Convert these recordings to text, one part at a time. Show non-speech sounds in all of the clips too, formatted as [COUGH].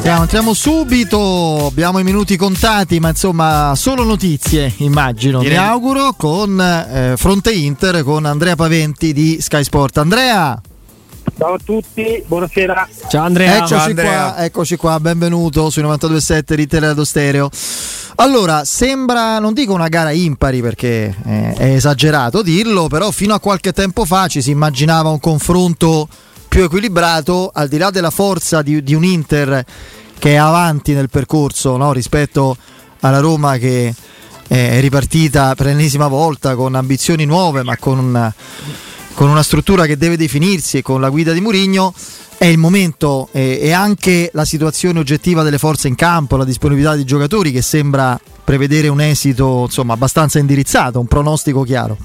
Entriamo, entriamo subito, abbiamo i minuti contati, ma insomma solo notizie immagino, Direi. mi auguro, con eh, Fronte Inter con Andrea Paventi di Sky Sport. Andrea! Ciao a tutti, buonasera. Ciao Andrea. Eccoci, Ciao Andrea. Qua, eccoci qua, benvenuto sui 92.7 di Teleradio Stereo. Allora, sembra, non dico una gara impari perché è, è esagerato dirlo, però fino a qualche tempo fa ci si immaginava un confronto più equilibrato, al di là della forza di, di un Inter che è avanti nel percorso no? rispetto alla Roma che è ripartita per l'ennesima volta con ambizioni nuove ma con una, con una struttura che deve definirsi e con la guida di Murigno è il momento e, anche la situazione oggettiva delle forze in campo, la disponibilità di giocatori che sembra prevedere un esito insomma, abbastanza indirizzato, un pronostico chiaro.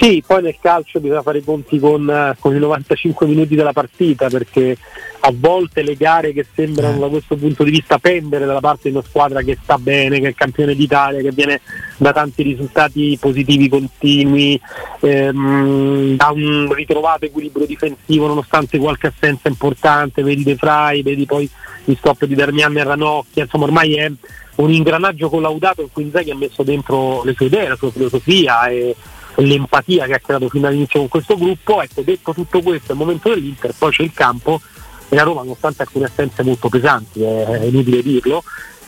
Sì, poi nel calcio bisogna fare i conti con, eh, con, i 95 minuti della partita perché a volte le gare che sembrano eh. da questo punto di vista pendere dalla parte di una squadra che sta bene, che è campione d'Italia, che viene da tanti risultati positivi continui, ehm, da un ritrovato equilibrio difensivo nonostante qualche assenza importante, vedi De Frey, vedi poi gli stop di Darmian e Ranocchia, insomma ormai è un ingranaggio collaudato in cui Inzaghi ha messo dentro le sue idee, la sua filosofia e l'empatia che ha creato fino all'inizio con questo gruppo. Ecco, detto tutto questo, è il momento dell'Inter, poi c'è il campo e la Roma, nonostante alcune assenze molto pesanti, è, inutile dirlo,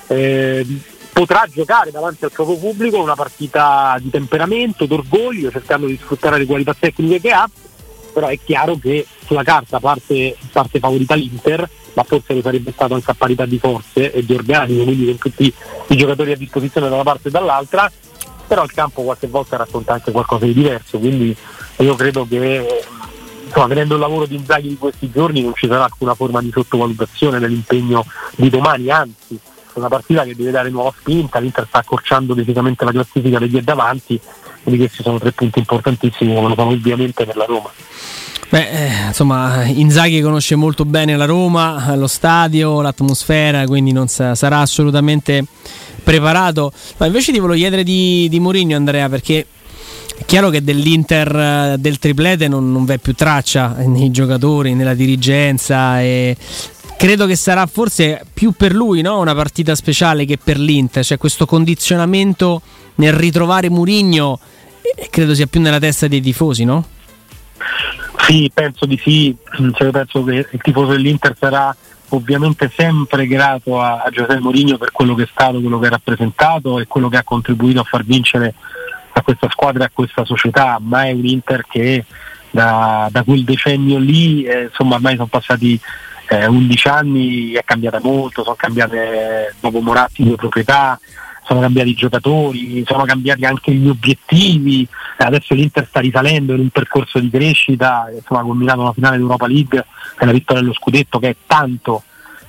eh, potrà giocare davanti al proprio pubblico una partita di temperamento, d'orgoglio, cercando di sfruttare le qualità tecniche che ha, però è chiaro che sulla carta parte, parte favorita l'Inter, ma forse lo sarebbe stato anche a parità di forze e di organico, quindi con tutti i giocatori a disposizione da una parte e dall'altra però il campo qualche volta racconta anche qualcosa di diverso, quindi io credo che insomma, vedendo il lavoro di Inzaghi di questi giorni non ci sarà alcuna forma di sottovalutazione nell'impegno di domani, anzi è una partita che deve dare nuova spinta, l'Inter sta accorciando decisamente la classifica degli è davanti, quindi questi sono tre punti importantissimi come lo sono ovviamente per la Roma. Beh, eh, insomma, Inzaghi conosce molto bene la Roma, lo stadio, l'atmosfera, quindi non sa- sarà assolutamente preparato. Ma invece ti volevo chiedere di, di Mourinho, Andrea, perché è chiaro che dell'Inter eh, del triplete non, non v'è più traccia nei giocatori, nella dirigenza e credo che sarà forse più per lui no? una partita speciale che per l'Inter, cioè questo condizionamento nel ritrovare Murigno credo sia più nella testa dei tifosi, no? Sì, penso di sì, cioè, penso che il tifoso dell'Inter sarà ovviamente sempre grato a, a Giuseppe Mourinho per quello che è stato, quello che ha rappresentato e quello che ha contribuito a far vincere a questa squadra e a questa società, ma è un Inter che da, da quel decennio lì, eh, insomma ormai sono passati eh, 11 anni, è cambiata molto, sono cambiate dopo Moratti due proprietà, sono cambiati i giocatori, sono cambiati anche gli obiettivi, adesso l'Inter sta risalendo in un percorso di crescita, insomma ha combinato una finale d'Europa League e la vittoria dello scudetto che è tanto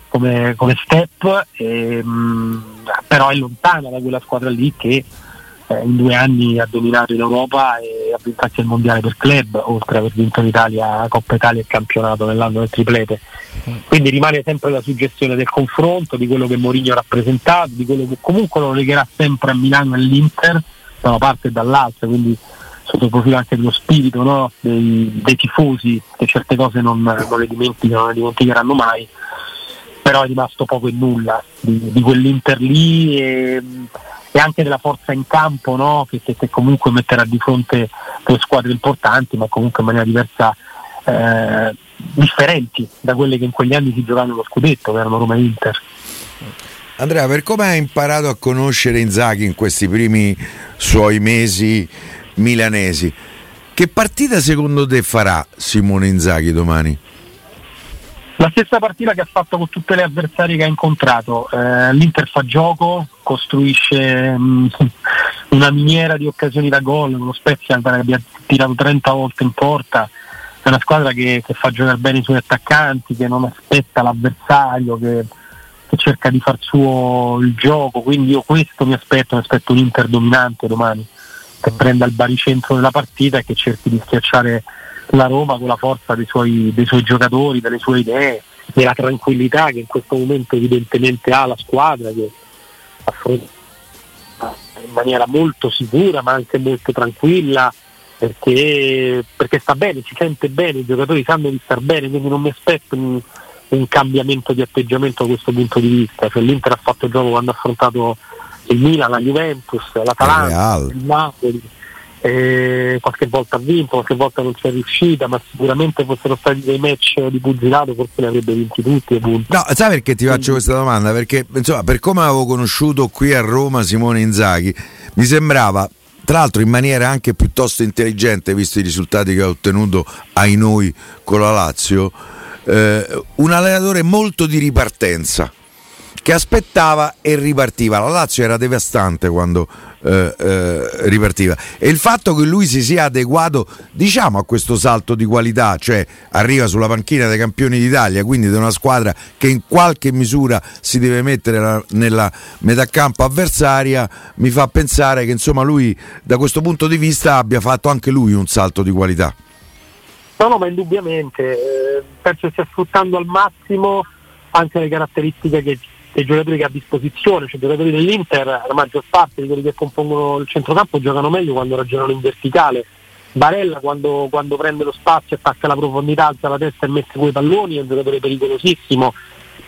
come, come step, e, ehm, mh, però è lontana da quella squadra lì che eh, in due anni ha dominato in Europa e ha vinto anche il mondiale per club, oltre ad aver vinto in Italia Coppa Italia e campionato nell'anno del triplete. Quindi rimane sempre la suggestione del confronto, di quello che Mourinho ha rappresentato, di quello che comunque lo legherà sempre a Milano e all'Inter, da una parte e dall'altra, quindi sotto il profilo anche dello spirito no? dei, dei, tifosi, che certe cose non, non, le dimenticano, non le dimenticheranno mai, però è rimasto poco e nulla di, di quell'Inter lì. E, e anche della forza in campo no? che, che, che, comunque metterà di fronte due squadre importanti ma comunque in maniera diversa eh, differenti da quelle che in quegli anni si giocavano lo scudetto che erano Roma e Inter Andrea per come hai imparato a conoscere Inzaghi in questi primi suoi mesi milanesi che partita secondo te farà Simone Inzaghi domani? La stessa partita che ha fatto con tutte le avversarie che ha incontrato. Eh, L'Inter fa gioco, costruisce mh, mm, [LAUGHS] una miniera di occasioni da gol, con lo Spezia che abbia tirato 30 volte in porta. È una squadra che, che, fa giocare bene i suoi attaccanti, che non aspetta l'avversario, che, che, cerca di far suo il gioco. Quindi io questo mi aspetto, mi aspetto un Inter dominante domani, che prenda il baricentro della partita e che cerchi di schiacciare la Roma con la forza dei suoi, dei suoi giocatori, delle sue idee, della tranquillità che in questo momento evidentemente ha la squadra che affronta in maniera molto sicura ma anche molto tranquilla perché, perché sta bene, si sente bene, i giocatori sanno di star bene, quindi non mi aspetto un, un cambiamento di atteggiamento da questo punto di vista. Cioè, L'Inter ha fatto gioco quando ha affrontato il Milan, la Juventus, l'Atalanta, il Napoli. Eh, qualche volta ha vinto, qualche volta non c'è riuscita, ma sicuramente fossero stati dei match di pugilato forse ne avrebbe vinti tutti. Appunto. No, sai perché ti faccio questa domanda? Perché insomma, per come avevo conosciuto qui a Roma Simone Inzaghi, mi sembrava tra l'altro in maniera anche piuttosto intelligente, visto i risultati che ha ottenuto ai noi con la Lazio, eh, un allenatore molto di ripartenza che aspettava e ripartiva. La Lazio era devastante quando eh, eh, ripartiva e il fatto che lui si sia adeguato diciamo a questo salto di qualità, cioè arriva sulla panchina dei campioni d'Italia, quindi di una squadra che in qualche misura si deve mettere la, nella metà campo avversaria, mi fa pensare che insomma lui da questo punto di vista abbia fatto anche lui un salto di qualità. No, no, ma indubbiamente eh, penso stia sfruttando al massimo anche le caratteristiche che dei giocatori che ha a disposizione, cioè i giocatori dell'Inter, la maggior parte di quelli che compongono il centrocampo giocano meglio quando ragionano in verticale. Barella quando, quando prende lo spazio, attacca la profondità, alza la testa e mette quei palloni, è un giocatore pericolosissimo.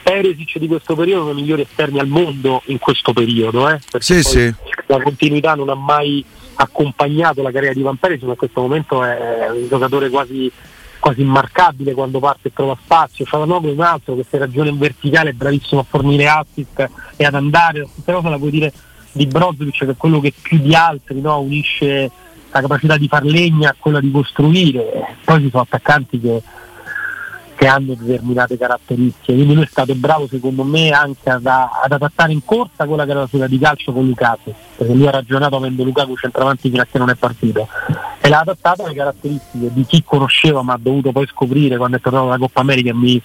Peresic di questo periodo è uno dei migliori esterni al mondo in questo periodo, eh? sì, sì. la continuità non ha mai accompagnato la carriera di Van Perez, ma in questo momento è un giocatore quasi quasi immarcabile quando parte e trova spazio, Cialanoglu è un altro che se ragione in verticale è bravissimo a fornire assist e ad andare, la stessa cosa la puoi dire di Brozovic che è quello che più di altri no, unisce la capacità di far legna a quella di costruire, poi ci sono attaccanti che che hanno determinate caratteristiche. Quindi lui è stato bravo secondo me anche ad, ad adattare in corsa quella che era la sua di calcio con Lukaku, perché lui ha ragionato avendo Lukaku centravanti fino a che non è partito e l'ha adattato alle caratteristiche di chi conosceva ma ha dovuto poi scoprire quando è tornato dalla Coppa America mi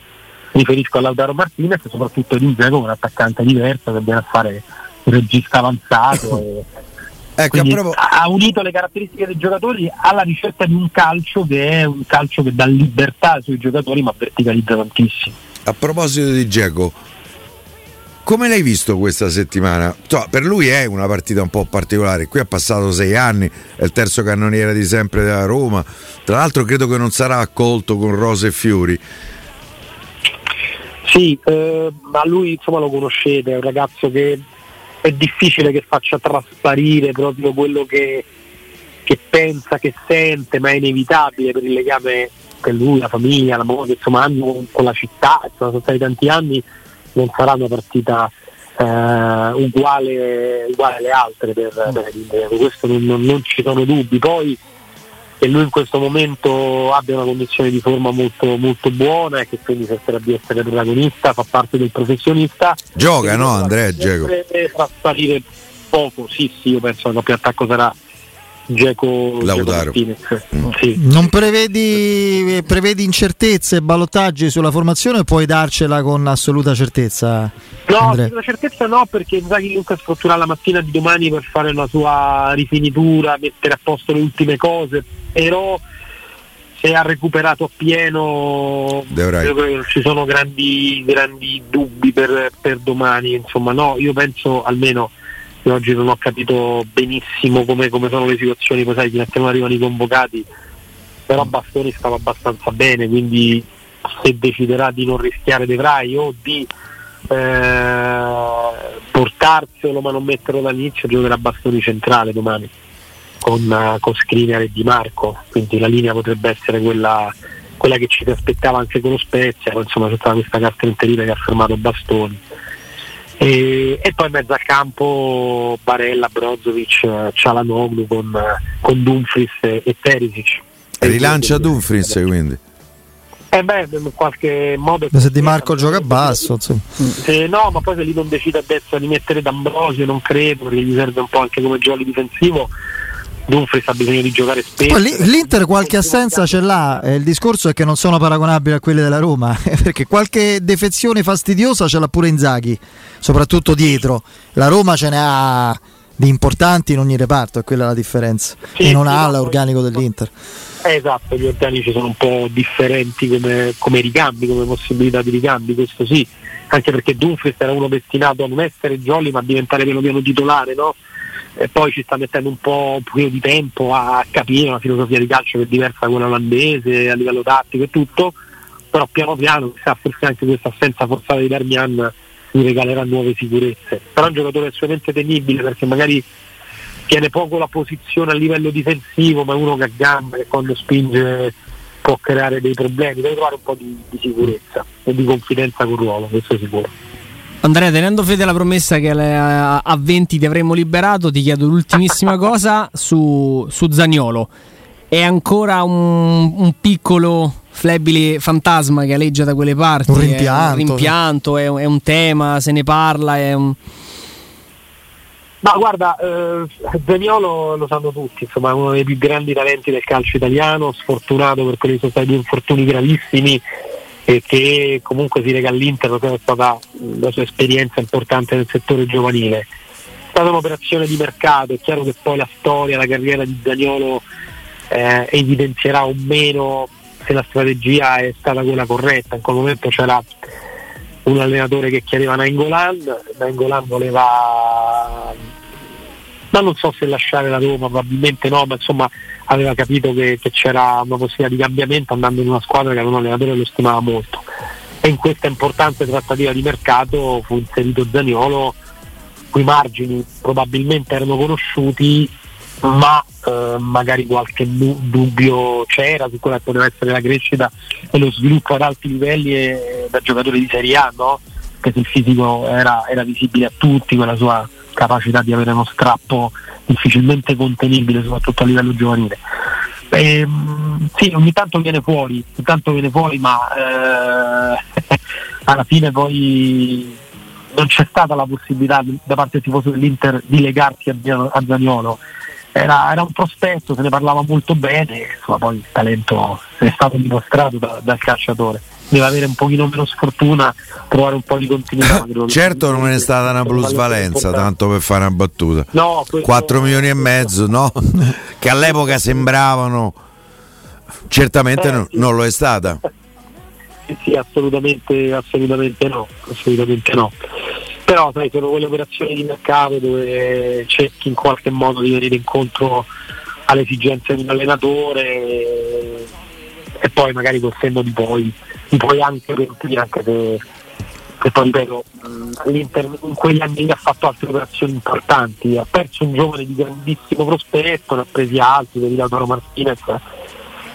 riferisco a Lautaro Martinez e soprattutto di gioco un attaccante diverso che viene a fare un regista avanzato [LAUGHS] Ecco, proprio... ha unito le caratteristiche dei giocatori alla ricerca di un calcio che è un calcio che dà libertà sui giocatori ma verticalizza tantissimo. A proposito di Geco, come l'hai visto questa settimana? Cioè, per lui è una partita un po' particolare, qui ha passato sei anni, è il terzo cannoniere di sempre della Roma, tra l'altro credo che non sarà accolto con rose e fiori. Sì, eh, ma lui insomma lo conoscete, è un ragazzo che è difficile che faccia trasparire proprio quello che, che pensa, che sente, ma è inevitabile per il legame che lui, la famiglia, la moglie, insomma hanno con la città, sono stati tanti anni, non sarà una partita eh, uguale, uguale, alle altre per, per il questo non, non, ci sono dubbi. Poi che lui in questo momento abbia una condizione di forma molto, molto buona e che quindi cercherà di essere protagonista, fa parte del professionista. Gioca, no Andrea? Gioca. Trasparire poco, sì sì, io penso che il doppio attacco sarà Geco Lautaro. Mm. Sì. Non prevedi, prevedi incertezze, ballottaggi sulla formazione o puoi darcela con assoluta certezza? No, assoluta certezza no, perché Zaghi Luca sfortuna la mattina di domani per fare una sua rifinitura, mettere a posto le ultime cose, però se ha recuperato appieno ci sono grandi, grandi dubbi per, per domani, insomma no, io penso almeno io oggi non ho capito benissimo come, come sono le situazioni, poi sai, fino a che non arrivano i convocati, però Bastoni stava abbastanza bene, quindi se deciderà di non rischiare De Vrij o di eh, portarselo ma non metterlo dall'inizio, giocherà Bastoni centrale domani con, con Skriniar e Di Marco, quindi la linea potrebbe essere quella, quella che ci si aspettava anche con lo Spezia, insomma c'è stata questa carta interina che ha fermato Bastoni e, e, poi in mezzo al campo Barella, Brozovic, Cialanoglu con, con Dumfries e, e Perisic. Rilancia Dumfries quindi? Eh beh, in qualche modo... Se Di Marco gioca basso, se, no, ma poi se lì non decide a destra di mettere D'Ambrosio, non credo, perché gli serve un po' anche come gioco difensivo, Dumfries ha bisogno di giocare spesso. Poi l'Inter qualche assenza ce l'ha, eh, il discorso è che non sono paragonabili a quelle della Roma, [LAUGHS] perché qualche defezione fastidiosa ce l'ha pure Inzaghi, soprattutto dietro. La Roma ce ne ha di importanti in ogni reparto, è quella la differenza. Sì, e non ha l'organico dell'Inter. Eh, esatto, gli organici sono un po' differenti come, come ricambi, come possibilità di ricambi, questo sì, anche perché Dumfries era uno destinato a non essere jolly ma a diventare piano piano titolare, no? E poi ci sta mettendo un po' un pochino di tempo a capire una filosofia di calcio che è diversa da quella olandese a livello tattico e tutto però piano piano chissà forse anche questa assenza forzata di Darmian mi regalerà nuove sicurezze. Però è un giocatore assolutamente temibile perché magari tiene poco la posizione a livello difensivo, ma è uno che ha gambe che quando spinge può creare dei problemi, deve trovare un po' di, di sicurezza e di confidenza con il ruolo, questo è sicuro. Andrea, tenendo fede alla promessa che a 20 ti avremmo liberato, ti chiedo l'ultimissima [LAUGHS] cosa su, su Zagnolo. È ancora un, un piccolo flebile fantasma che aleggia da quelle parti. Un rimpianto. È un, rimpianto, è, è un tema, se ne parla, è un... Ma guarda, eh, Zaniolo lo sanno tutti, insomma è uno dei più grandi talenti del calcio italiano, sfortunato per quelli sono stati due infortuni gravissimi e che comunque si lega all'Inter perché è stata la sua esperienza importante nel settore giovanile. È stata un'operazione di mercato, è chiaro che poi la storia, la carriera di Zaniolo eh, evidenzierà o meno se la strategia è stata quella corretta. In quel momento c'era un allenatore che chiedeva Nainggolan, Nainggolan voleva ma non so se lasciare la Roma, probabilmente no, ma insomma aveva capito che, che c'era una possibilità di cambiamento andando in una squadra che aveva un allenatore lo stimava molto. E in questa importante trattativa di mercato fu inserito Zaniolo, cui margini probabilmente erano conosciuti, ma eh, magari qualche dubbio c'era su quella che poteva essere la crescita e lo sviluppo ad alti livelli e, da giocatore di Serie A, no? perché il fisico era, era visibile a tutti, quella sua capacità di avere uno strappo difficilmente contenibile, soprattutto a livello giovanile. E, ehm, sì, ogni tanto viene fuori, ogni tanto viene fuori, ma eh, [LAUGHS] alla fine poi non c'è stata la possibilità da parte del tifoso dell'Inter di legarsi a, Zaniolo. Era, era, un prospetto, se ne parlava molto bene, insomma poi il talento è stato dimostrato da, dal calciatore deve avere un pochino meno sfortuna, trovare un po' di continuità. certo non è stata una plusvalenza, tanto per fare una battuta. No, 4 milioni e mezzo, no? [LAUGHS] che all'epoca sembravano, certamente eh, no, sì. non lo è stata. Sì, sì, assolutamente, assolutamente no, assolutamente no. Però sai, sono quelle operazioni di mercato dove cerchi in qualche modo di venire incontro alle esigenze di un allenatore e poi magari col senno di poi puoi anche riempire anche se, se poi ripeto l'Inter in quegli anni ha fatto altre operazioni importanti. Ha perso un giovane di grandissimo prospetto ne ha presi altri per Lautaro Martinez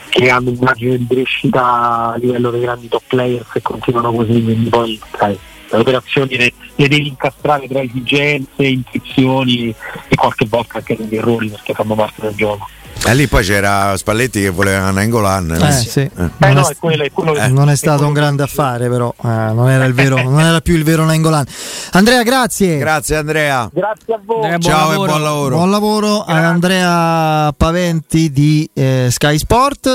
che hanno un margine di crescita a livello dei grandi top players e continuano così quindi poi sai, le operazioni le, le, devi incastrare tra esigenze, intuizioni e qualche volta anche degli errori perché fanno parte del gioco e lì poi c'era Spalletti che voleva Nangolan. Eh, sì. eh. Non, eh, no, è, quello, è quello, eh. non è stato un grande affare, però eh, non, era vero, non, era più il vero Nangolan. Andrea, grazie. Grazie Andrea. Grazie a voi. Andrea, Ciao lavoro. e buon lavoro. Buon lavoro grazie. ad Andrea Paventi di eh, Sky Sport.